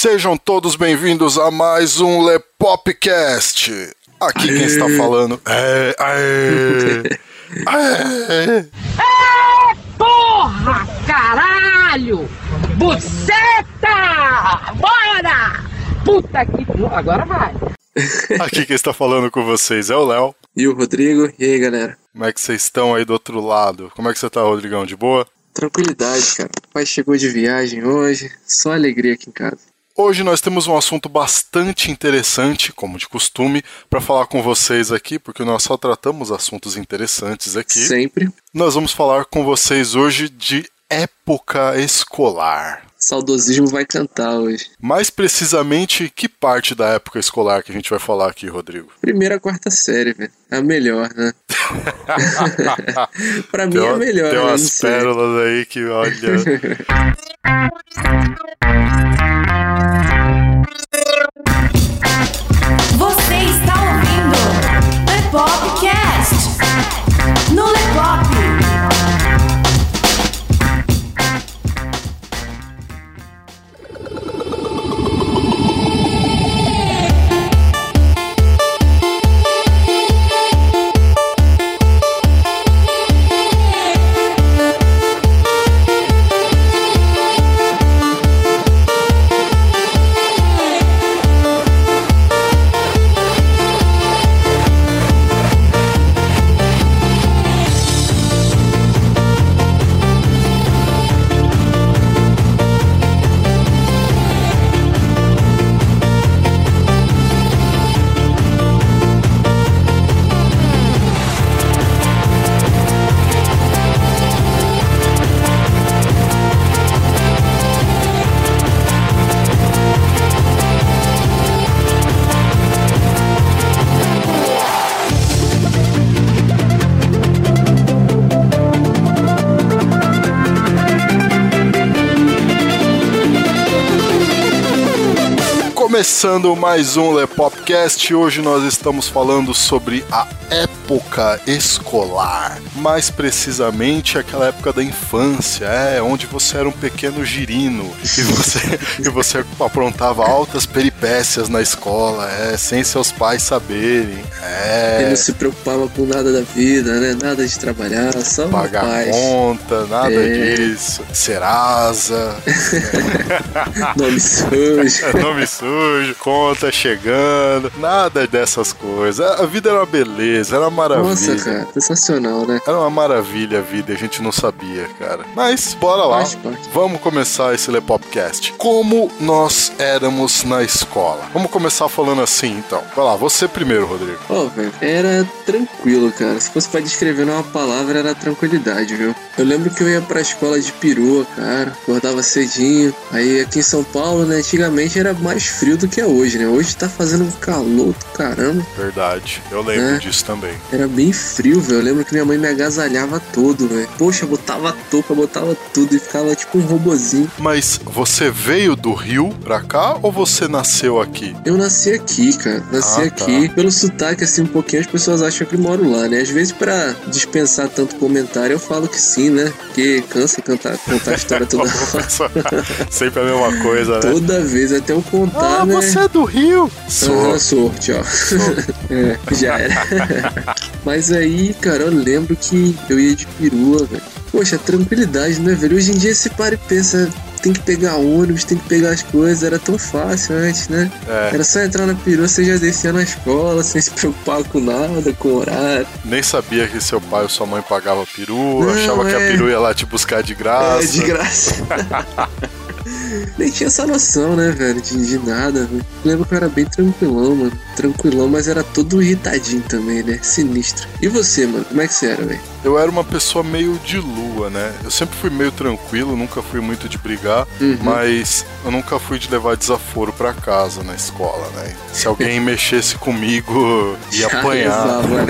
Sejam todos bem-vindos a mais um Lepopcast. Aqui quem está falando é. Aê, aê, É, porra, caralho! Buceta! Bora! Puta que... Agora vai. Aqui quem está falando com vocês é o Léo. E o Rodrigo, e aí galera? Como é que vocês estão aí do outro lado? Como é que você tá, Rodrigão? De boa? Tranquilidade, cara. O pai chegou de viagem hoje, só alegria aqui em casa. Hoje nós temos um assunto bastante interessante, como de costume, para falar com vocês aqui, porque nós só tratamos assuntos interessantes aqui. Sempre. Nós vamos falar com vocês hoje de época escolar. Saudosismo vai cantar hoje. Mais precisamente, que parte da época escolar que a gente vai falar aqui, Rodrigo? Primeira, quarta série, velho. É a melhor, né? pra mim Tem é a melhor, Tem né? Umas pérolas aí que, olha. Você está Começando mais um Lepopcast, hoje nós estamos falando sobre a época escolar. Mais precisamente aquela época da infância, é, onde você era um pequeno girino e você, e você aprontava altas peripécias na escola, é, sem seus pais saberem. Ele É, não se preocupava com nada da vida, né? Nada de trabalhar, só pagar paz. conta, nada É. disso. Serasa, Nome sujo. nome sujo, conta chegando, nada dessas coisas. A vida era uma beleza, era uma maravilha. Nossa, cara, sensacional, né? Era uma maravilha a vida, a gente não sabia, cara. Mas, bora lá. Vamos começar esse Lepopcast. Como nós éramos na escola? Vamos começar falando assim, então. Vai lá, você primeiro, Rodrigo. Ó, velho, era tranquilo, cara. Se fosse pra descrever numa palavra, era tranquilidade, viu? Eu lembro que eu ia pra escola de perua, cara. Acordava cedinho. Aí aqui em São Paulo, né? Antigamente era mais frio do que é hoje, né? Hoje tá fazendo um calor do caramba. Verdade, eu lembro É. disso também. Era bem frio, velho. Eu lembro que minha mãe me agasalhava todo, velho. Poxa, botava touca, botava tudo e ficava tipo um robozinho. Mas você veio do Rio pra cá ou você nasceu aqui? Eu nasci aqui, cara. Nasci Ah, tá. aqui. Pelo sotaque, assim, um pouquinho, as pessoas acham que moro lá, né? Às vezes, pra dispensar tanto comentário, eu falo que sim, né? Porque cansa cantar, contar a história toda hora. Sempre a mesma coisa, né? Toda vez, até eu contar, Ah, né? você é do Rio? Sou. Aham, sorte, ó. é, já era. Mas aí, cara, eu lembro que eu ia de perua, velho. Poxa, tranquilidade, né, velho? Hoje em dia você para e pensa, tem que pegar ônibus, tem que pegar as coisas, era tão fácil antes, né? É, Era só entrar na perua, você já descia na escola, sem se preocupar com nada, com horário. nem sabia que seu pai ou sua mãe pagava perua, Não, achava que a é. perua ia lá te buscar de graça. É, de graça. Nem tinha essa noção, né, velho, de, de nada. velho. Lembro que eu era bem tranquilão, mano. Tranquilão, mas era todo irritadinho também, né? Sinistro. E você, mano, como é que você era, velho? Eu era uma pessoa meio de lua, né? Eu sempre fui meio tranquilo, nunca fui muito de brigar, Uhum. mas eu nunca fui de levar desaforo pra casa na escola, né? Se alguém mexesse comigo, ia apanhar. né?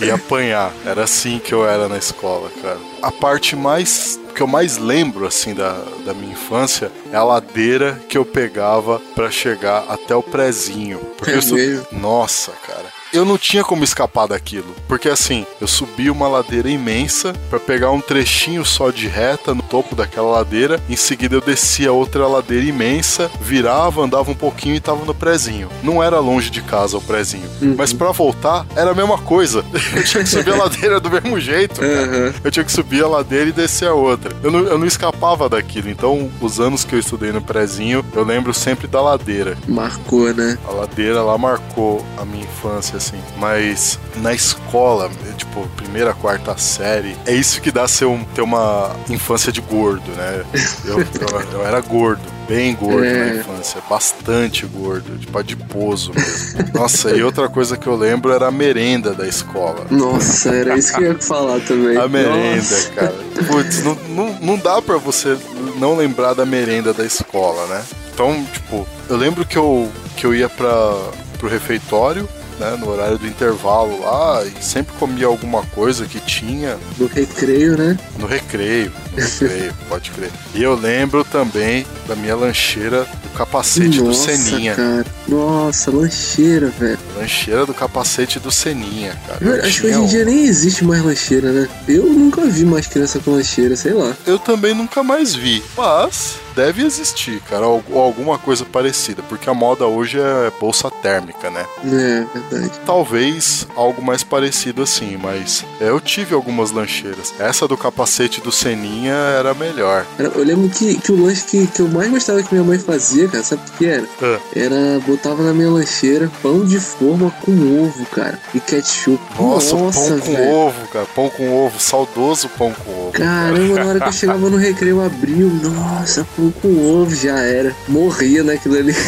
ia apanhar. Era assim que eu era na escola, cara. A parte mais que eu mais lembro assim da, da minha infância é a ladeira que eu pegava pra chegar até o prezinho. Porque É eu sou-? Nossa, cara. Eu não tinha como escapar daquilo. Porque assim, eu subi uma ladeira imensa para pegar um trechinho só de reta no topo daquela ladeira. Em seguida eu descia outra ladeira imensa, virava, andava um pouquinho e tava no prezinho. Não era longe de casa o prezinho. Uhum. Mas para voltar, era a mesma coisa. Eu tinha que subir a ladeira do mesmo jeito. Aham. Eu tinha que subir a ladeira e descer a outra. Eu não, eu não escapava daquilo. Então, os anos que eu estudei no prezinho, eu lembro sempre da ladeira. Marcou, né? A ladeira lá marcou a minha infância, assim. Mas na escola, tipo, primeira, quarta série, é isso que dá ser um, ter uma infância de gordo, né? Eu, eu, eu era gordo, bem gordo É. na infância, bastante gordo, tipo adiposo mesmo. Nossa, e outra coisa que eu lembro era a merenda da escola. Nossa, era isso que eu ia falar também. A merenda, Nossa. cara. Putz, não, não, não dá pra você não lembrar da merenda da escola, né? Então, tipo, eu lembro que eu, que eu ia pra, pro refeitório, né, no horário do intervalo lá, e sempre comia alguma coisa que tinha No recreio, né? no recreio. No recreio, pode crer. E eu lembro também da minha lancheira do capacete do Nossa, Seninha. cara. Nossa, lancheira, velho. Lancheira do capacete do Seninha, cara. Eu Acho que hoje em um. dia nem existe mais lancheira, né? Eu nunca vi mais criança com lancheira, sei lá. Eu também nunca mais vi, mas deve existir, cara, ou alguma coisa parecida, porque a moda hoje é bolsa térmica, né? É, verdade. Talvez algo mais parecido assim, mas é, eu tive algumas lancheiras. Essa do capacete do Seninha era melhor. Eu lembro que, que o lanche que, que eu mais gostava que minha mãe fazia, cara, sabe o que que era? Ah. Era, botava na minha lancheira pão de forma com ovo, cara, e ketchup. Nossa, Nossa, pão com ovo, cara. Pão com ovo, saudoso pão com ovo. Caramba, na hora que eu chegava no recreio, abriu, nossa, pão com ovo, já era. Morria naquilo ali.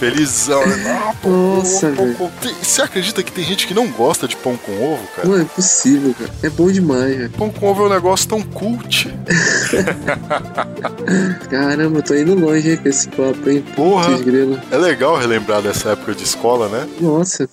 Felizão, né? Ah, pão com Nossa, ovo, pão velho. com ovo. Tem- Você acredita que tem gente que não gosta de pão com ovo, cara? Não é impossível, cara. É bom demais, velho. Pão com ovo é um negócio tão cult. Caramba, tô indo longe aí com esse papo, hein? Porra. É legal relembrar dessa época de escola, né? Nossa.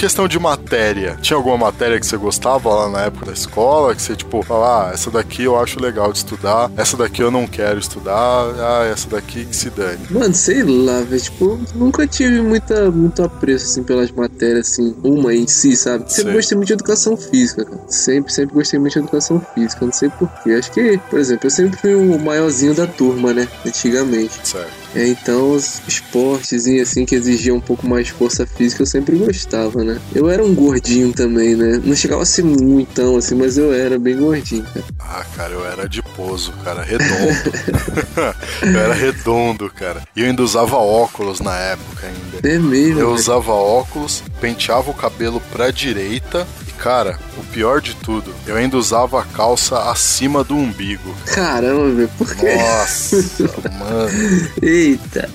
Questão de matéria. Tinha alguma matéria que você gostava lá na época da escola? Que você, tipo, fala, ah, essa daqui eu acho legal de estudar, essa daqui eu não quero estudar, ah, essa daqui que se dane. Mano, sei lá, velho. Tipo, eu nunca tive muita, muito apreço, assim, pelas matérias, assim, uma em si, sabe? Sempre Sei. gostei muito de educação física, cara. Sempre, sempre gostei muito de educação física. Não sei porquê. Acho que, por exemplo, eu sempre fui o maiorzinho da turma, né? Antigamente. Certo. É, então, os esportes, assim, que exigiam um pouco mais de força física, eu sempre gostava, né? Eu era um gordinho também, né? Não chegava a ser muitão, assim, mas eu era bem gordinho, cara. Ah, cara, eu era adiposo, cara, redondo. eu era redondo, cara. E eu ainda usava óculos na época ainda. É mesmo, Eu velho. usava óculos, penteava o cabelo pra direita e, cara, o pior de tudo, eu ainda usava a calça acima do umbigo. Caramba, velho, por quê? Nossa, mano, Eita.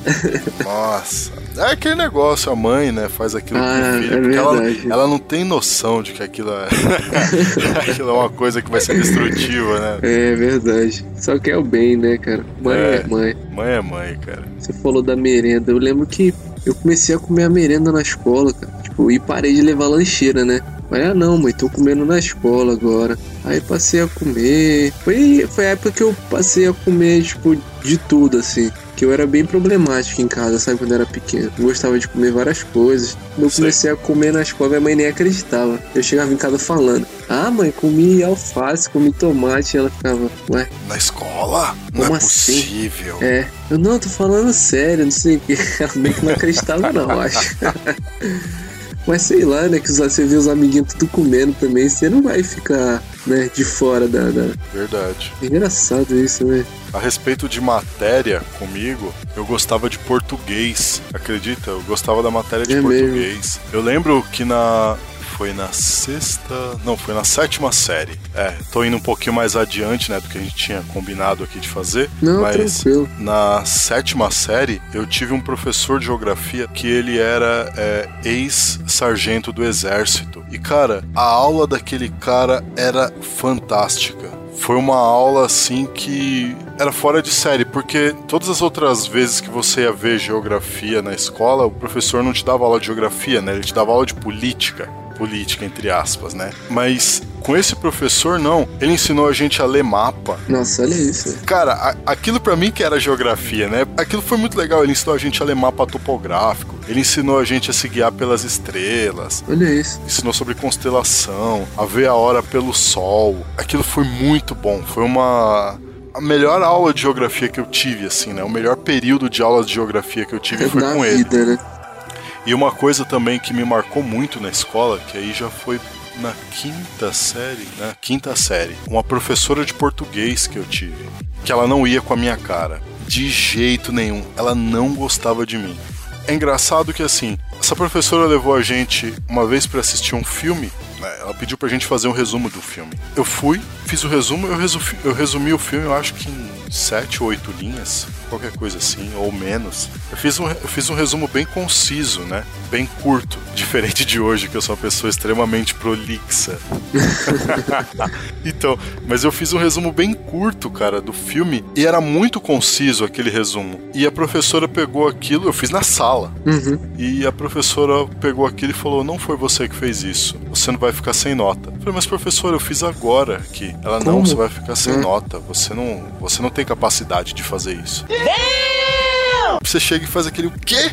nossa. É aquele negócio, a mãe, né, faz aquilo com Ah, o filho, é porque ela, ela não tem noção de que aquilo é, aquilo é uma coisa que vai ser destrutiva, né? É verdade. Só que é o bem, né, cara? Mãe é, É. mãe. Mãe é mãe, cara. Você falou da merenda. Eu lembro que eu comecei a comer a merenda na escola, cara. Tipo, e parei de levar lancheira, né? Falei, ah não, mãe, tô comendo na escola agora. Aí passei a comer. Foi, foi a época que eu passei a comer, tipo, de tudo, assim. Que eu era bem problemático em casa, sabe, quando eu era pequeno. Gostava de comer várias coisas. Quando eu comecei a comer na escola, minha mãe nem acreditava. Eu chegava em casa falando, ah, mãe, comi alface, comi tomate. E ela ficava, ué, Na escola? Não Como é assim? possível. é. Eu não, tô falando sério, não sei o que. Ela meio que não acreditava, não, eu acho. Mas sei lá, né? Que você vê os amiguinhos tudo comendo também, você não vai ficar, né, de fora da. da... Verdade. É engraçado isso, né? A respeito de matéria comigo, eu gostava de português. Acredita? Eu gostava da matéria de É mesmo? português. Eu lembro que na. Foi na sexta. Não, foi na sétima série. É, tô indo um pouquinho mais adiante, né? Do que a gente tinha combinado aqui de fazer. Não, mas tranquilo. na sétima série, eu tive um professor de geografia que ele era é, ex-sargento do exército. E, cara, a aula daquele cara era fantástica. Foi uma aula assim que era fora de série, porque todas as outras vezes que você ia ver geografia na escola, o professor não te dava aula de geografia, né? Ele te dava aula de política política, entre aspas, né? Mas com esse professor, não. Ele ensinou a gente a ler mapa. Nossa, olha isso. Cara, a, aquilo para mim que era geografia, né? Aquilo foi muito legal. Ele ensinou a gente a ler mapa topográfico. Ele ensinou a gente a se guiar pelas estrelas. Olha isso. Ensinou sobre constelação, a ver a hora pelo sol. Aquilo foi muito bom. Foi uma a melhor aula de geografia que eu tive, assim, né? O melhor período de aula de geografia que eu tive É foi com vida, ele. né? E uma coisa também que me marcou muito na escola, que aí já foi na quinta série, né? Quinta série. Uma professora de português que eu tive, que ela não ia com a minha cara. De jeito nenhum. Ela não gostava de mim. É engraçado que assim, essa professora levou a gente uma vez para assistir um filme. né, Ela pediu pra gente fazer um resumo do filme. Eu fui, fiz o resumo, eu, resu- eu resumi o filme, eu acho que em sete ou oito linhas, qualquer coisa assim, ou menos. Eu fiz um, eu fiz um resumo bem conciso, né? Bem curto, diferente de hoje, que eu sou uma pessoa extremamente prolixa. então, mas eu fiz um resumo bem curto, cara, do filme, e era muito conciso aquele resumo. E a professora pegou aquilo, eu fiz na sala. Uhum. E a professora pegou aquilo e falou: Não foi você que fez isso. Você não vai ficar sem nota. Eu falei, mas professora, eu fiz agora aqui. Ela, não, Como? você vai ficar sem Hum. nota. Você não, você não tem capacidade de fazer isso. Você chega e faz aquele o quê?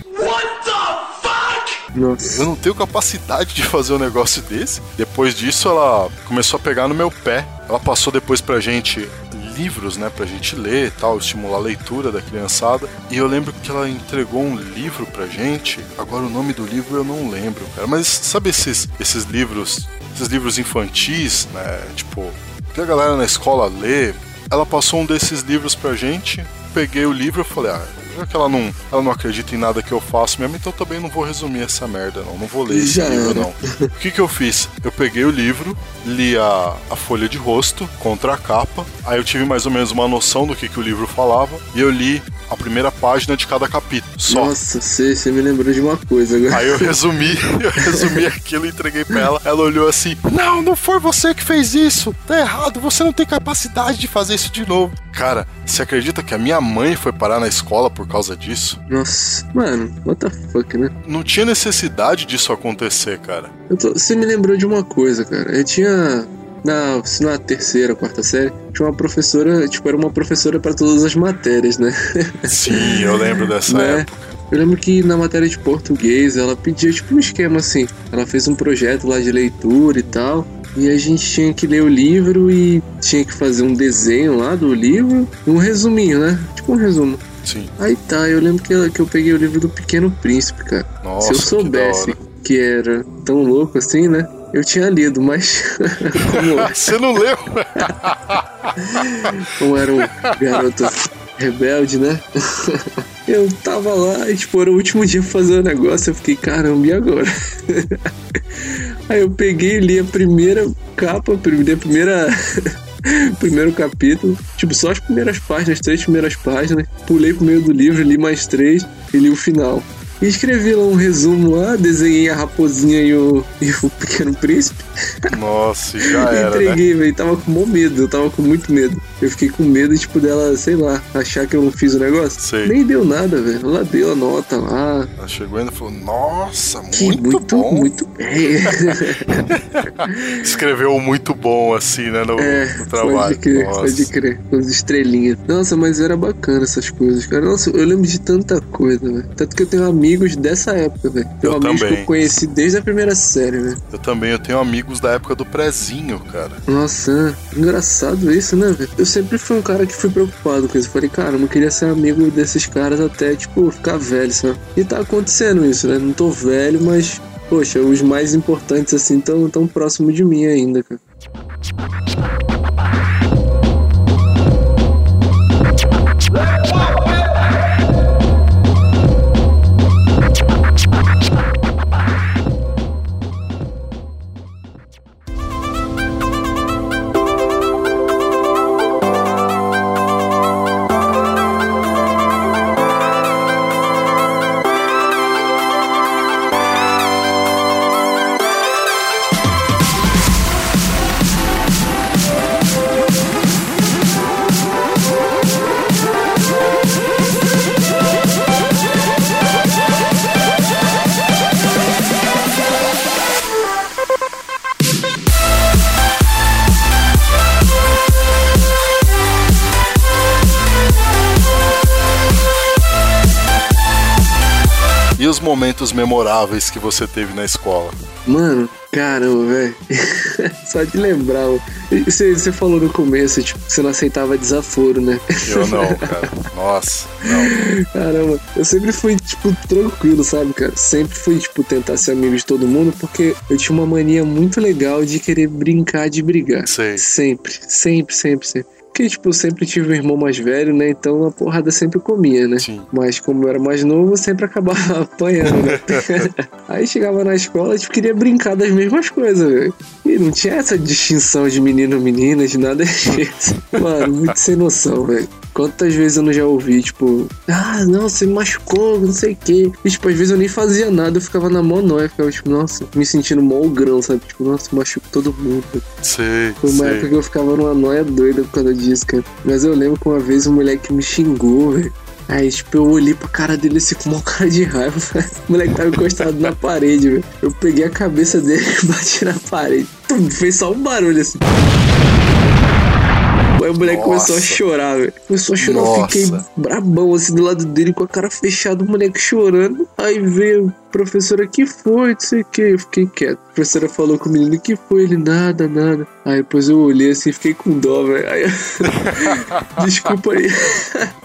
Nossa. Eu não tenho capacidade de fazer um negócio desse. Depois disso, ela começou a pegar no meu pé. Ela passou depois pra gente livros, né, pra gente ler e tal, estimular a leitura da criançada. E eu lembro que ela entregou um livro pra gente. Agora o nome do livro eu não lembro, cara. Mas sabe esses, esses livros, esses livros infantis, né, tipo, que a galera na escola lê. Ela passou um desses livros pra gente. Peguei o livro e falei, ah, já que ela não, ela não acredita em nada que eu faço mesmo, então também não vou resumir essa merda, não. Não vou ler esse Já livro, era. não. O que que eu fiz? Eu peguei o livro, li a, a folha de rosto contra a capa, aí eu tive mais ou menos uma noção do que, que o livro falava, e eu li a primeira página de cada capítulo, só. Nossa, você, me lembrou de uma coisa agora. Aí eu resumi, eu resumi aquilo e entreguei pra ela. Ela olhou assim: Não, não foi você que fez isso. Tá errado, você não tem capacidade de fazer isso de novo. Cara, você acredita que a minha mãe foi parar na escola por causa disso? Nossa, mano, what the fuck, né? Não tinha necessidade disso acontecer, cara. Tô- você me lembrou de uma coisa, cara. Eu tinha. Na, se na terceira, quarta série, tinha uma professora, tipo, era uma professora pra todas as matérias, né? Sim, eu lembro dessa Né? época. Eu lembro que na matéria de português ela pedia tipo um esquema assim. Ela fez um projeto lá de leitura e tal. E a gente tinha que ler o livro e tinha que fazer um desenho lá do livro um resuminho, né? Tipo um resumo. Sim. Aí tá, eu lembro que, que eu peguei o livro do Pequeno Príncipe, cara. Nossa, Se eu que soubesse hora. que, era tão louco assim, né? Eu tinha lido, mas como, Você não leu? como era um garoto rebelde, né? Eu tava lá e, tipo, era o último dia pra fazer o negócio. Eu fiquei, caramba, e agora? Aí eu peguei e li a primeira capa, li a primeira. Primeiro capítulo, tipo, só as primeiras páginas, as três primeiras páginas. Pulei pro meio do livro, li mais três e li o final. E escrevi lá um resumo lá, desenhei a raposinha e o, e o pequeno príncipe. Nossa, já era, né? Entreguei, velho. Tava com mó medo, eu tava com muito medo. Eu fiquei com medo, tipo, dela, sei lá, achar que eu não fiz o negócio. Sei. Nem deu nada, velho. Ela deu a nota lá. Ela chegou ainda e falou: Nossa, Que muito, muito, bom. muito bem. Escreveu muito bom, assim, né, no, É, no trabalho. pode crer, Nossa. pode crer. Com as estrelinhas. Nossa, mas era bacana essas coisas, cara. Nossa, eu lembro de tanta coisa, velho. Tanto que eu tenho amigos dessa época, velho. Tenho Eu amigos que também. eu conheci desde a primeira série, velho. Eu também, eu tenho amigos da época do prezinho, cara. Nossa, engraçado isso, né, velho? Eu sempre fui um cara que fui preocupado com isso. Falei, cara, eu não queria ser amigo desses caras até, tipo, ficar velho, sabe? E tá acontecendo isso, né? Não tô velho, mas, poxa, os mais importantes, assim, tão, tão próximo de mim ainda, cara. Memoráveis que você teve na escola? Mano, caramba, velho. Só de lembrar. você falou no começo, tipo, que você não aceitava desaforo, né? Eu não, cara. Nossa, não. Caramba, eu sempre fui, tipo, tranquilo, sabe, cara? Sempre fui, tipo, tentar ser amigo de todo mundo, porque eu tinha uma mania muito legal de querer brincar de brigar. Sei. Sempre, sempre, sempre, sempre. Porque, tipo, sempre tive um irmão mais velho, né? Então a porrada sempre comia, né? Sim. Mas como eu era mais novo, eu sempre acabava apanhando, né? Aí chegava na escola, tipo, queria brincar das mesmas coisas, velho. E não tinha essa distinção de menino menina, de nada disso. Mano, muito sem noção, velho. Quantas vezes eu não já ouvi, tipo, ah, não, você me machucou, não sei o quê. E, tipo, às vezes eu nem fazia nada, eu ficava na mão nóia, ficava, tipo, nossa, me sentindo mó grão, sabe? Tipo, nossa, machuco todo mundo. Sei, Foi uma época que eu ficava numa noia doida por causa disso, cara. Mas eu lembro que uma vez um moleque me xingou, velho. Aí, tipo, eu olhei pra cara dele assim com uma cara de raiva. O moleque tava encostado na parede, velho. Eu peguei a cabeça dele e bati na parede. Tum, fez só um barulho assim. Aí o moleque começou a Nossa. chorar, velho. Começou a chorar, eu fiquei Nossa. brabão assim do lado dele com a cara fechada, o moleque chorando. Aí veio a professora, que foi? Não sei o que. Eu fiquei quieto. A professora falou com o menino, que foi? Ele, nada, nada. Aí depois eu olhei assim e fiquei com dó, velho. Aí, Desculpa aí.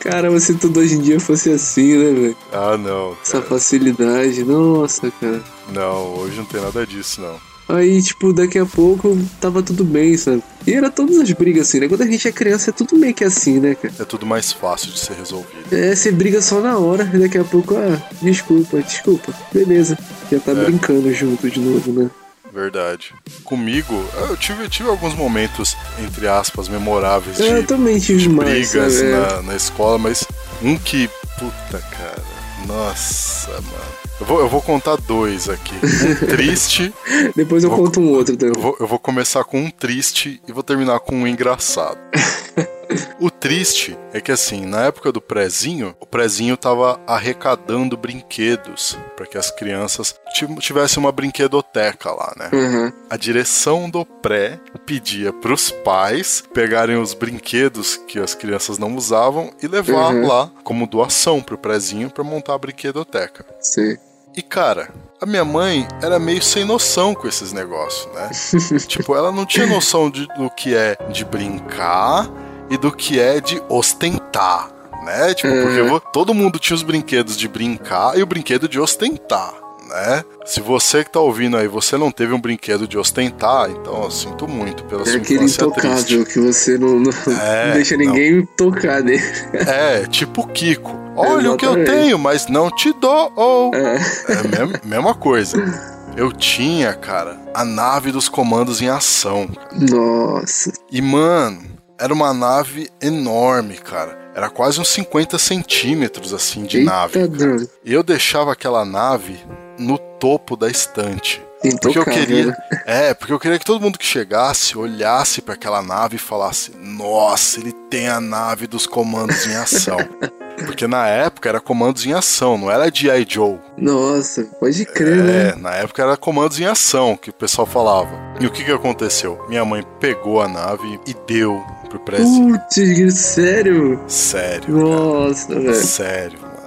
Caramba, se tudo hoje em dia fosse assim, né, velho? Ah, não. Essa Cara. facilidade, nossa, cara. Não, hoje não tem nada disso, não. Aí, tipo, daqui a pouco tava tudo bem, sabe? E era todas as brigas assim, né? Quando a gente é criança é tudo meio que assim, né, cara? É tudo mais fácil de ser resolvido. É, você briga só na hora, daqui a pouco, ah, desculpa, desculpa, beleza. Já tá É. brincando junto de novo, né? Verdade. Comigo, eu tive, tive alguns momentos, entre aspas, memoráveis É, eu de, também tive de mais, brigas sabe? É. na, na escola, mas um que. Puta, cara. Nossa, mano. Eu vou, eu vou contar dois aqui. Um triste. Depois eu Vou- conto um outro também. vou, eu vou começar com um triste e vou terminar com um engraçado. O triste é que assim, na época do prezinho, o prezinho tava arrecadando brinquedos para que as crianças ti- tivessem uma brinquedoteca lá, né? Aham. A direção do pré pedia para os pais pegarem os brinquedos que as crianças não usavam e levar Uhum. lá como doação pro prezinho para montar a brinquedoteca. Sei. E cara, a minha mãe era meio sem noção com esses negócios, né? tipo, ela não tinha noção de- do que é de brincar e do que é de ostentar, né? Tipo, Uhum. porque todo mundo tinha os brinquedos de brincar e o brinquedo de ostentar. Né? Se você que tá ouvindo aí, você não teve um brinquedo de ostentar, então eu sinto muito pela É sua aquele infância intocável triste. que você não, não, É, não deixa não. ninguém tocar nele. É, tipo Kiko. Olha o que eu tenho, mas não te dou. ou É. É a mesma, mesma coisa. Eu tinha, cara, a nave dos comandos em ação. Nossa. E, mano, era uma nave enorme, cara. Era quase uns 50 centímetros, assim, de Eita nave. cara. E eu deixava aquela nave no topo da estante. Porque eu queria. né? É, porque eu queria que todo mundo que chegasse olhasse pra aquela nave e falasse: Nossa, ele tem a nave dos comandos em ação. Porque na época era comandos em ação, não era G.I. Joe. Nossa, pode crer, né? É, na época era comandos em ação que o pessoal falava. E o que que aconteceu? Minha mãe pegou a nave e deu pro prezinho. Putz, sério? Sério, Nossa, velho. Sério, mano.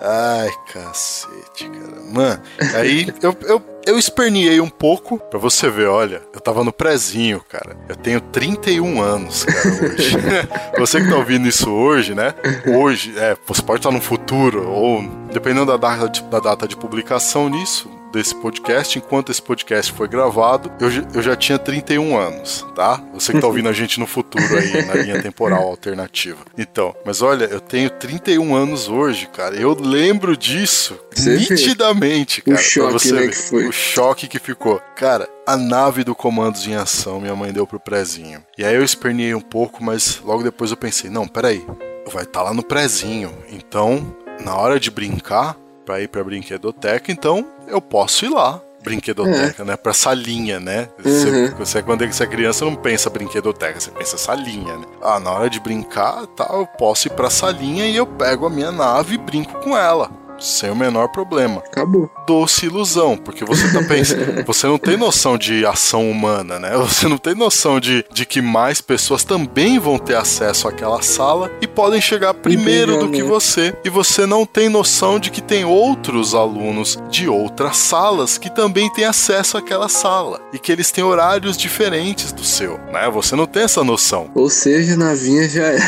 Ai, cacete, cara. Mano, aí eu, eu, eu esperneei um pouco pra você ver, olha, eu tava no prezinho, cara. Eu tenho 31 anos, cara, hoje. você que tá ouvindo isso hoje, né? Hoje, é, você pode estar no futuro, ou dependendo da data de, da data de publicação nisso, desse podcast, enquanto esse podcast foi gravado, eu, já- eu já tinha 31 anos, tá? Você que tá ouvindo a gente no futuro aí, na linha temporal alternativa. Então, mas olha, eu tenho 31 anos hoje, cara. Eu lembro disso Você nitidamente, O cara. pra choque, né, que foi. O choque que ficou. Cara, a nave do Comandos em Ação minha mãe deu pro prezinho. E aí eu esperneei um pouco, mas logo depois eu pensei, não, peraí, vai estar lá no prezinho. Então, na hora de brincar, pra ir pra brinquedoteca, então eu posso ir lá. Brinquedoteca, né? Pra salinha, né? Você, Uhum. você, quando você é criança, não pensa brinquedoteca, você pensa salinha, né? Ah, na hora de brincar, tá, eu posso ir pra salinha e eu pego a minha nave e brinco com ela. Sem o menor problema. Acabou. Doce ilusão, porque você tá pensando. você não tem noção de ação humana, né? Você não tem noção de, de que mais pessoas também vão ter acesso àquela sala e podem chegar primeiro do que você. E você não tem noção de que tem outros alunos de outras salas que também têm acesso àquela sala e que eles têm horários diferentes do seu, né? Você não tem essa noção. Ou seja, navinha já é.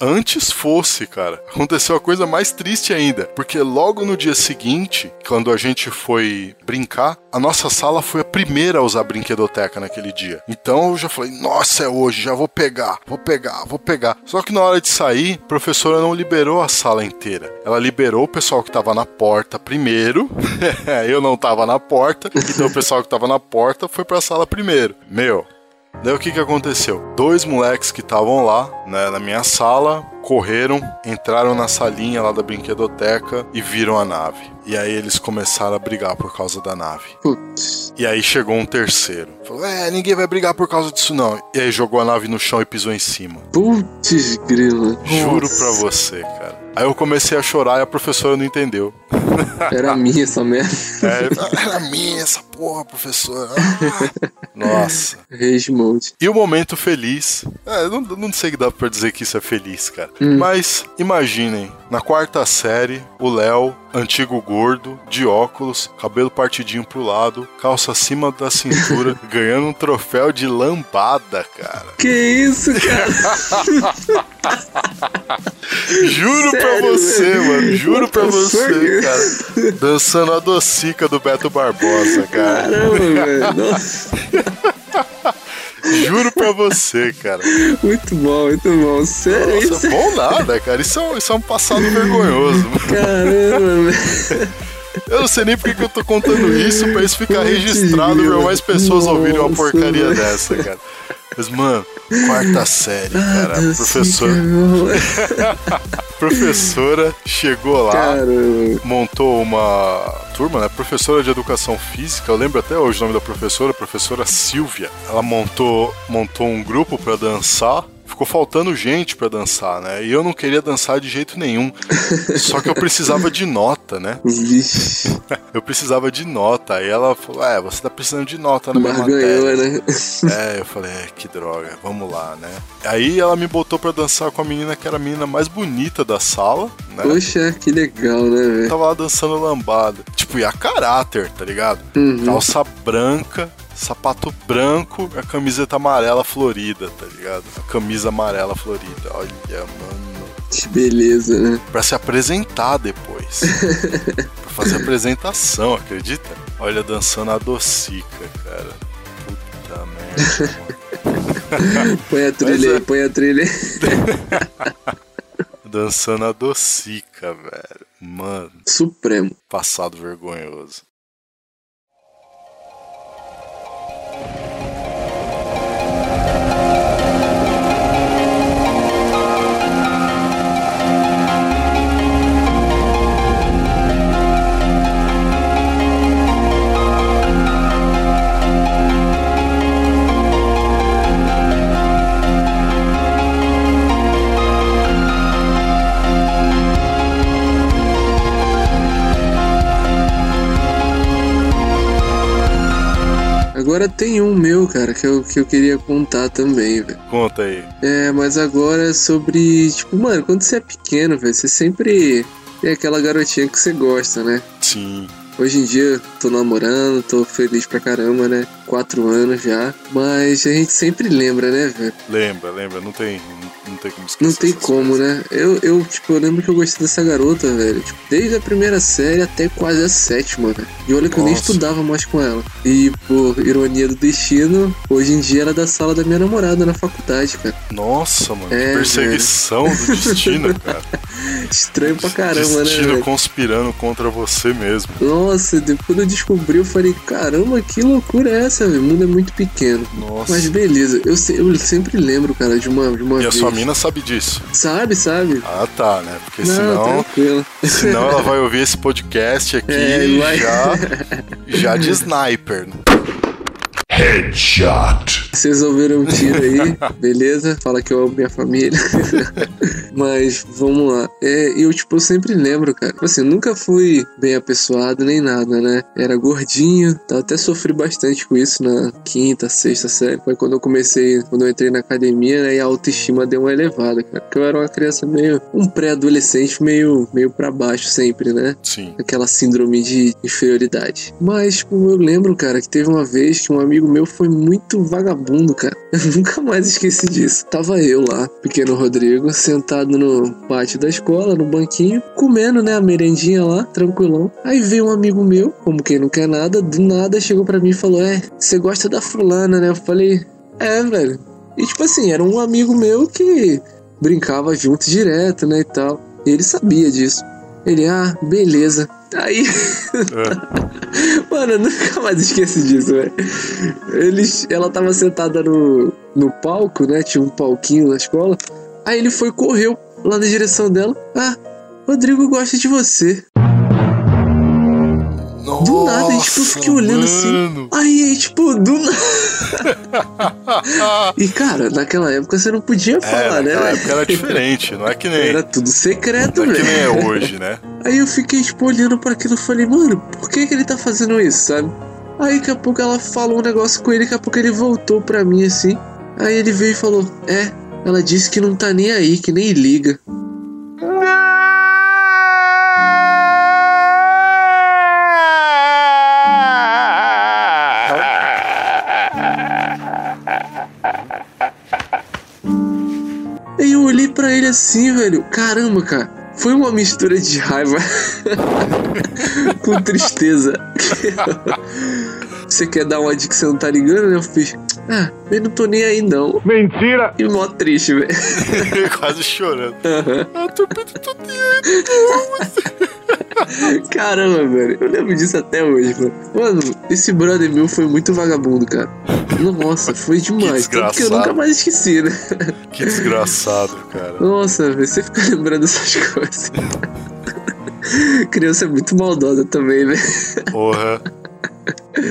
Antes fosse, cara. Aconteceu a coisa mais triste ainda, porque logo no dia seguinte, quando a gente foi brincar, a nossa sala foi a primeira a usar a brinquedoteca naquele dia. Então eu já falei, nossa, é hoje, já vou pegar, vou pegar, vou pegar. Só que na hora de sair, a professora não liberou a sala inteira. Ela liberou o pessoal que tava na porta primeiro. eu não tava na porta, então o pessoal que tava na porta foi pra sala primeiro. Meu, Daí o que que aconteceu? Dois moleques que estavam lá, né, na minha sala, correram, entraram na salinha lá da brinquedoteca e viram a nave. E aí eles começaram a brigar por causa da nave. Putz. E aí chegou um terceiro. Falou: É, ninguém vai brigar por causa disso não. E aí jogou a nave no chão e pisou em cima. Putz, grila. Juro Nossa. pra você, cara. Aí eu comecei a chorar e a professora não entendeu. Era minha essa merda. É, era minha essa porra, professora. Ah. Nossa. Rage mode. E o momento feliz. É, não, não sei que dá pra dizer que isso é feliz, cara. Hum. Mas imaginem, na quarta série, o Léo, antigo gordo, de óculos, cabelo partidinho pro lado, calça acima da cintura, ganhando um troféu de lambada, cara. Que isso, cara? Juro pra Sério, você, velho? mano. Juro pra você, cara. Dançando a docica do Beto Barbosa, cara. Caramba, velho. Nossa, Juro pra você, cara. muito bom, muito bom. Sério Nossa, isso? bom nada, cara. Isso é, um- isso é um passado vergonhoso. Caramba, velho. Eu não sei nem porque que eu tô contando isso pra isso ficar registrado pra mais pessoas ouvirem uma Nossa, porcaria velho. dessa, cara. Mas, mano, quarta série, Ah, cara. Deus, professora, chegou lá, Caramba. montou uma turma, né? Professora de educação física, eu lembro até hoje o nome da professora, professora Silvia. Ela montou, montou um grupo pra dançar. Ficou faltando gente pra dançar, né? E eu não queria dançar de jeito nenhum. Só que eu precisava de nota, né? Eu precisava de nota. Aí ela falou: É, você tá precisando de nota na minha matéria. né? É, eu falei: É, que droga, vamos lá, né? Aí ela me botou pra dançar com a menina que era a menina mais bonita da sala, né? Poxa, que legal, né, velho? Tava lá dançando lambada. Tipo, e a caráter, tá ligado? Uhum. Calça branca, sapato branco, a camiseta amarela florida, tá ligado? A camisa amarela florida. Olha, mano. Que beleza, né? Pra se apresentar depois. pra fazer apresentação, acredita? Olha, dançando a docica, cara. Puta merda, mano. Põe a trilha é. aí, põe a trilha. Dançando a docica, velho. Mano, Supremo. passado vergonhoso. Agora tem um meu, cara, que eu, que eu queria contar também, velho. Conta aí. É, mas agora é sobre, tipo, mano, quando você é pequeno, velho, você sempre tem aquela garotinha que você gosta, né? Sim. Hoje em dia tô namorando, tô feliz pra caramba, né? Quatro anos já. Mas a gente sempre lembra, né, velho? Lembra, lembra. Não tem, tem como esquecer. Não tem como, coisas. né? Eu, eu, tipo, eu lembro que eu gostei dessa garota, velho. Tipo, desde a primeira série até quase a sétima, velho. E olha que eu nem Nossa. estudava mais com ela. E, por ironia do destino, hoje em dia ela é da sala da minha namorada na faculdade, cara. Nossa, mano. É, perseguição do destino, cara. Estranho pra caramba, né, destino velho? conspirando contra você mesmo. Nossa, depois eu descobri, eu falei, caramba, que loucura é essa, velho? O mundo é muito pequeno. Nossa. Mas beleza, eu, eu sempre lembro, cara, de uma, de uma E a vez. sua mina sabe disso. Sabe, sabe? Ah, tá, né? Porque Não, senão, tranquilo. senão ela vai ouvir esse podcast aqui É, e já, já de sniper. Headshot. Vocês ouviram um tiro aí, beleza? Fala que eu amo minha família. Mas vamos lá. É, eu, tipo, eu sempre lembro, cara. Tipo assim, eu nunca fui bem apessoado nem nada, né? Era gordinho, tá? até sofri bastante com isso na quinta, sexta série. Foi quando eu comecei, quando eu entrei na academia, né? E a autoestima deu uma elevada, cara. Porque eu era uma criança meio. um pré-adolescente meio, meio pra baixo sempre, né? Sim. aquela síndrome de inferioridade. Mas, tipo, eu lembro, cara, que teve uma vez que um amigo meu foi muito vagabundo, cara. Eu nunca mais esqueci disso. Tava eu lá, pequeno Rodrigo, sentado no pátio da escola, no banquinho, comendo, né, a merendinha lá, tranquilão. Aí veio um amigo meu, como quem não quer nada, do nada chegou pra mim e falou: É, você gosta da fulana, né? Eu falei: É, velho. E, tipo assim, era um amigo meu que brincava junto direto, né, e tal. E ele sabia disso. Ele, ah, beleza. Aí. Mano, eu nunca mais esqueci disso, velho. Eles, ela tava sentada no, no palco, né? Tinha um palquinho na escola. Aí ele foi, correu lá na direção dela. Ah, Rodrigo gosta de você. Do nada, e, tipo, eu fiquei olhando assim. mano. Aí, aí, tipo, do nada. e, cara, naquela época você não podia É, falar, né? naquela velho? época era diferente, não é que nem, Era tudo secreto, não é que nem velho. é hoje, né? Aí eu fiquei, tipo, olhando pra aquilo e falei, mano, por que, que ele tá fazendo isso, sabe? Aí daqui a pouco ela falou um negócio com ele, daqui a pouco ele voltou pra mim assim. Aí ele veio e falou: É, ela disse que não tá nem aí, que nem liga. Aí assim, velho. Caramba, cara. Foi uma mistura de raiva com tristeza. Você quer dar uma dica que você não tá ligando, né? Eu fiz. Ah, eu não tô nem aí não. Mentira! E mó triste, velho. Quase chorando. Aham. Ah, tô pedindo tudo Caramba, velho. Eu lembro disso até hoje, mano. Mano, esse brother meu foi muito vagabundo, cara. Nossa, foi demais. Tanto que eu desgraçado. nunca mais esqueci, né? Que desgraçado, cara. Nossa, velho, você fica lembrando dessas coisas. Criança é muito maldosa também, né? Porra.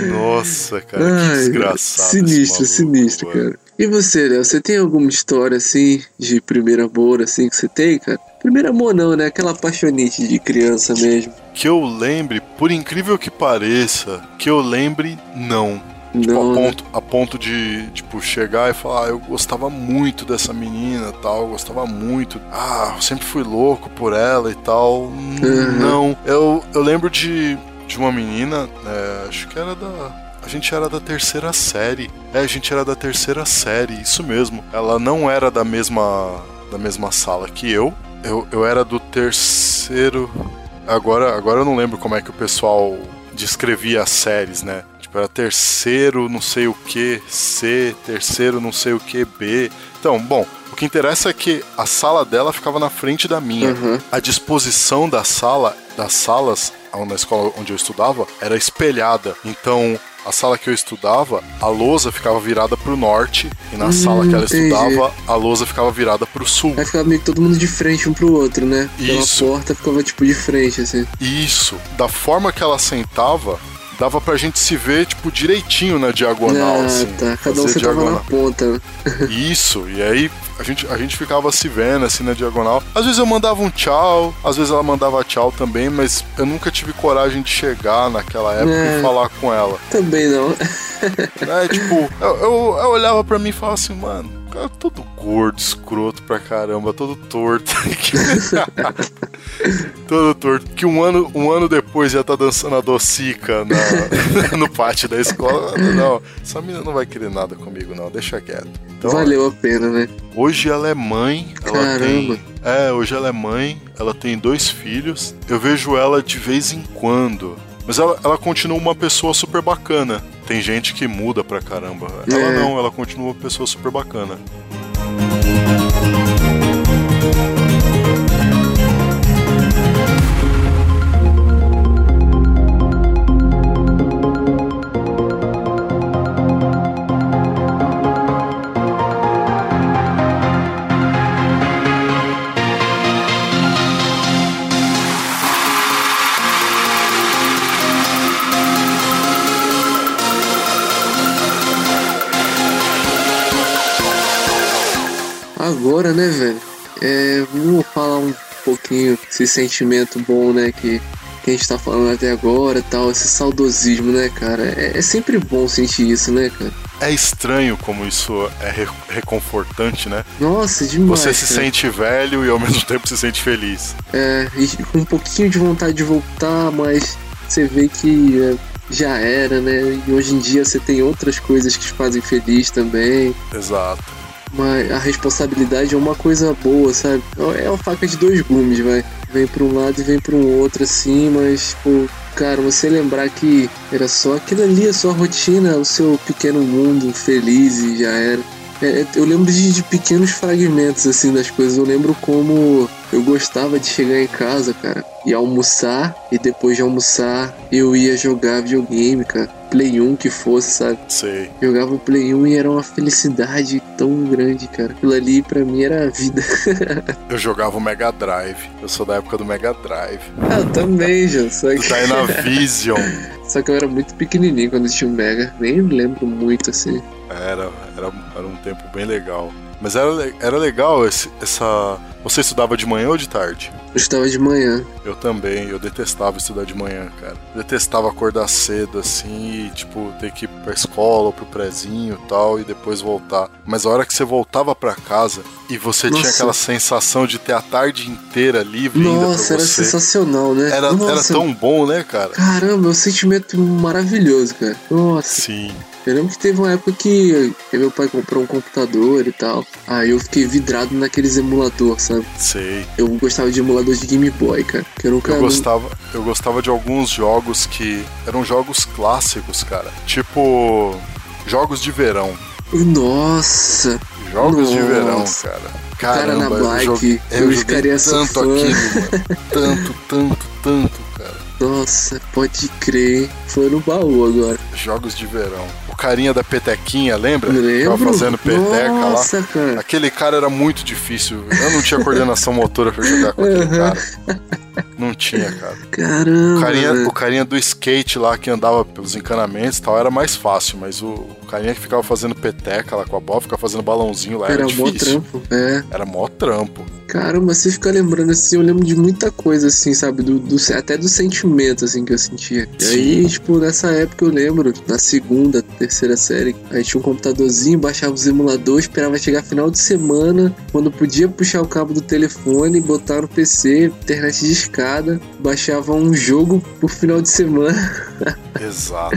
Nossa, cara, que Ai, desgraçado. Sinistro, sinistro, cara. E você, Léo, você tem alguma história assim de primeiro amor, assim, que você tem, cara? Primeiro amor não, né? Aquela apaixonite de criança mesmo. Que eu lembre, por incrível que pareça, que eu lembre, não. Tipo, Não, a, né? ponto, a ponto de, tipo, chegar e falar, ah, eu gostava muito dessa menina tal, gostava muito. Ah, eu sempre fui louco por ela e tal. Hum, Uhum. Não. Eu, eu lembro de, de uma menina, é, acho que era da. A gente era da terceira série. É, a gente era da terceira série, isso mesmo. Ela não era da mesma, da mesma sala que eu. Eu, eu era do terceiro. Agora, agora eu não lembro como é que o pessoal descrevia as séries, né? Tipo, era terceiro não sei o que C, terceiro não sei o que B. Então, bom, o que interessa é que a sala dela ficava na frente da minha. Uhum. A disposição da sala, das salas na escola onde eu estudava, era espelhada. Então, a sala que eu estudava, a lousa ficava virada pro norte, e na Hum, sala que ela entendi. estudava, a lousa ficava virada pro sul. Aí ficava meio que todo mundo de frente um pro outro, né? Pela Isso. porta ficava tipo de frente, assim. Isso, da forma que ela sentava, dava pra gente se ver, tipo, direitinho na diagonal, ah, assim. tá. Cada um diagonal. na ponta. Isso, e aí a gente, a gente ficava se vendo assim na diagonal. Às vezes eu mandava um tchau, às vezes ela mandava tchau também, mas eu nunca tive coragem de chegar naquela época É. e falar com ela. Também não. É, tipo, eu, eu, eu olhava pra mim e falava assim, mano, cara todo gordo, escroto pra caramba, todo torto. todo torto. Que um ano, um ano depois já tá dançando a docica na- no pátio da escola. Não, essa menina não vai querer nada comigo, não, deixa quieto. Então, Valeu a pena, né? Hoje ela é mãe, ela Caramba. tem. É, hoje ela é mãe, ela tem dois filhos. Eu vejo ela de vez em quando. Mas ela, ela continua uma pessoa super bacana. Tem gente que muda pra caramba. Ela É. não, ela continua uma pessoa super bacana. Agora, né, velho? É, vamos falar um pouquinho desse sentimento bom, né, que, que a gente tá falando até agora tal, esse saudosismo, né, cara? É, é sempre bom sentir isso, né, cara? É estranho como isso é re- reconfortante, né? Nossa, demais. Você se cara. sente velho e ao mesmo tempo se sente feliz. É, e com um pouquinho de vontade de voltar, mas você vê que é, já era, né? E hoje em dia você tem outras coisas que te fazem feliz também. Exato. Mas a responsabilidade é uma coisa boa, sabe? É uma faca de dois gumes, vai. Vem pra um lado e vem pra um outro, assim, mas, pô, cara, você lembrar que era só aquilo ali, a sua rotina, o seu pequeno mundo feliz e já era. É, eu lembro de, de pequenos fragmentos, assim, das coisas. Eu lembro como eu gostava de chegar em casa, cara, e almoçar, e depois de almoçar eu ia jogar videogame, cara. Play 1 que fosse, sabe? Sei. Jogava o Play 1 e era uma felicidade tão grande, cara. Aquilo ali pra mim era a vida. Eu jogava o Mega Drive. Eu sou da época do Mega Drive. Ah, também, já. Só que, Dynavision. só que eu era muito pequenininho quando tinha o Mega. Nem lembro muito, assim. Era, era, era um tempo bem legal. Mas era, era legal esse, essa. Você estudava de manhã ou de tarde? Eu estava de manhã. Eu também, eu detestava estudar de manhã, cara. Detestava acordar cedo, assim, e, tipo, ter que ir pra escola ou pro prezinho e tal, e depois voltar. Mas a hora que você voltava pra casa e você tinha Nossa. aquela sensação de ter a tarde inteira livre ainda Nossa, pra era você. sensacional, né? Era, era Nossa, tão bom, né, cara? Caramba, é um sentimento maravilhoso, cara. Nossa. Sim. Eu lembro que teve uma época que meu pai comprou um computador e tal. Aí eu fiquei vidrado naqueles emulador, sabe? Sei. Eu gostava de emulador de Game Boy, cara. Que eu nunca. Eu gostava, eu gostava de alguns jogos que eram jogos clássicos, cara. Tipo. Jogos de verão. Nossa! Jogos de Nossa. verão, cara. Cara na Caramba, eu joguei, eu eu joguei ficaria tanto fã. aquilo, mano. Tanto, tanto, tanto, cara. Nossa, pode crer. Foi no baú agora. Jogos de verão. O carinha da petequinha, lembra? Lembro? Ficava fazendo peteca lá. Nossa, cara. Aquele cara era muito difícil. Eu não tinha coordenação motora pra jogar com aquele cara. Não tinha, cara. Caramba. O carinha, o carinha do skate lá que andava pelos encanamentos e tal era mais fácil, mas o, o carinha que ficava fazendo peteca lá com a bola, ficava fazendo balãozinho lá era, Era mó difícil. trampo. É. Era mó trampo. Caramba, você fica lembrando assim, eu lembro de muita coisa, assim, sabe? Do, do- até do sentimento, assim, que eu sentia. E aí, tipo, nessa época eu lembro, na segunda, terceira série, aí tinha um computadorzinho, baixava os emuladores, esperava chegar final de semana, quando podia puxar o cabo do telefone, botar no PC, internet de escada, baixava um jogo por final de semana. Exato.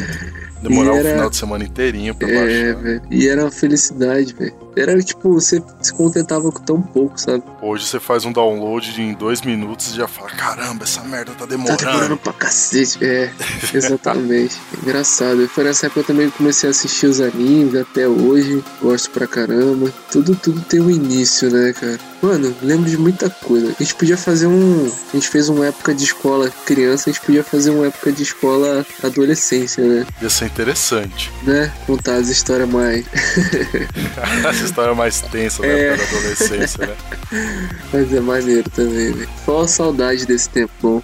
Demorava E era- o final de semana inteirinho pra É, baixar. velho. E era uma felicidade, velho. Era tipo, você se contentava com tão pouco, sabe? Hoje você faz um download de em dois minutos e já fala: caramba, essa merda tá Tá demorando. demorando pra cacete. É, exatamente. Engraçado. Foi nessa época que eu também comecei a assistir os animes até hoje. Gosto pra caramba. Tudo, tudo tem um início, né, cara? Mano, lembro de muita coisa. A gente podia fazer um. A gente fez uma época de escola criança, a gente podia fazer uma época de escola adolescência, né? Ia ser interessante. né? Contar as histórias mais. Essa história mais tensa da É. da adolescência, né? Mas é maneiro também, velho. Só saudade desse tempo bom.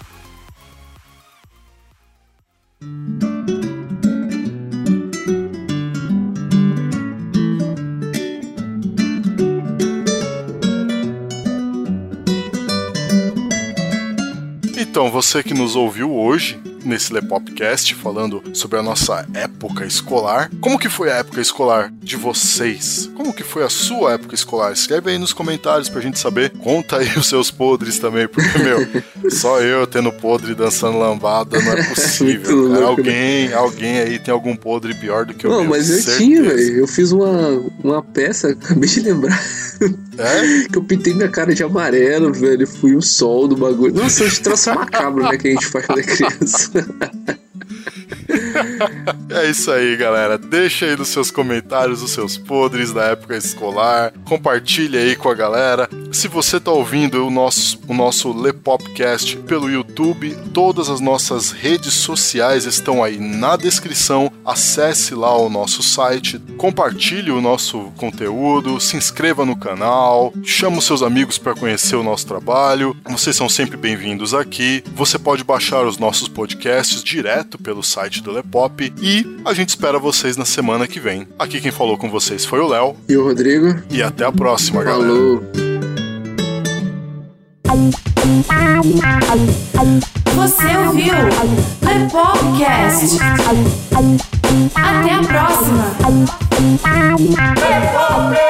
Então, você que nos ouviu hoje nesse Lepopcast falando sobre a nossa época escolar, como que foi a época escolar de vocês? Como que foi a sua época escolar? Escreve aí nos comentários pra gente saber. Conta aí os seus podres também, porque, meu, só eu tendo podre dançando lambada não é possível. cara. né? Alguém, alguém aí tem algum podre pior do que o Não, meu. mas eu certeza. tinha, velho. Eu fiz uma, uma peça, acabei de lembrar, É? que eu pintei minha cara de amarelo, velho. Fui o sol do bagulho. Nossa, os troços macabros, né, que a gente faz quando é criança. É isso aí, galera. Deixa aí nos seus comentários os seus podres da época escolar. Compartilha aí com a galera. Se você está ouvindo o nosso, o nosso Lepopcast pelo YouTube, todas as nossas redes sociais estão aí na descrição. Acesse lá o nosso site, compartilhe o nosso conteúdo, se inscreva no canal, chama os seus amigos para conhecer o nosso trabalho. Vocês são sempre bem-vindos aqui. Você pode baixar os nossos podcasts direto pelo site do Lepop e a gente espera vocês na semana que vem. Aqui quem falou com vocês foi o Léo. E o Rodrigo? E até a próxima, galera. Você ouviu Lepopcast. Até a próxima. Lepop!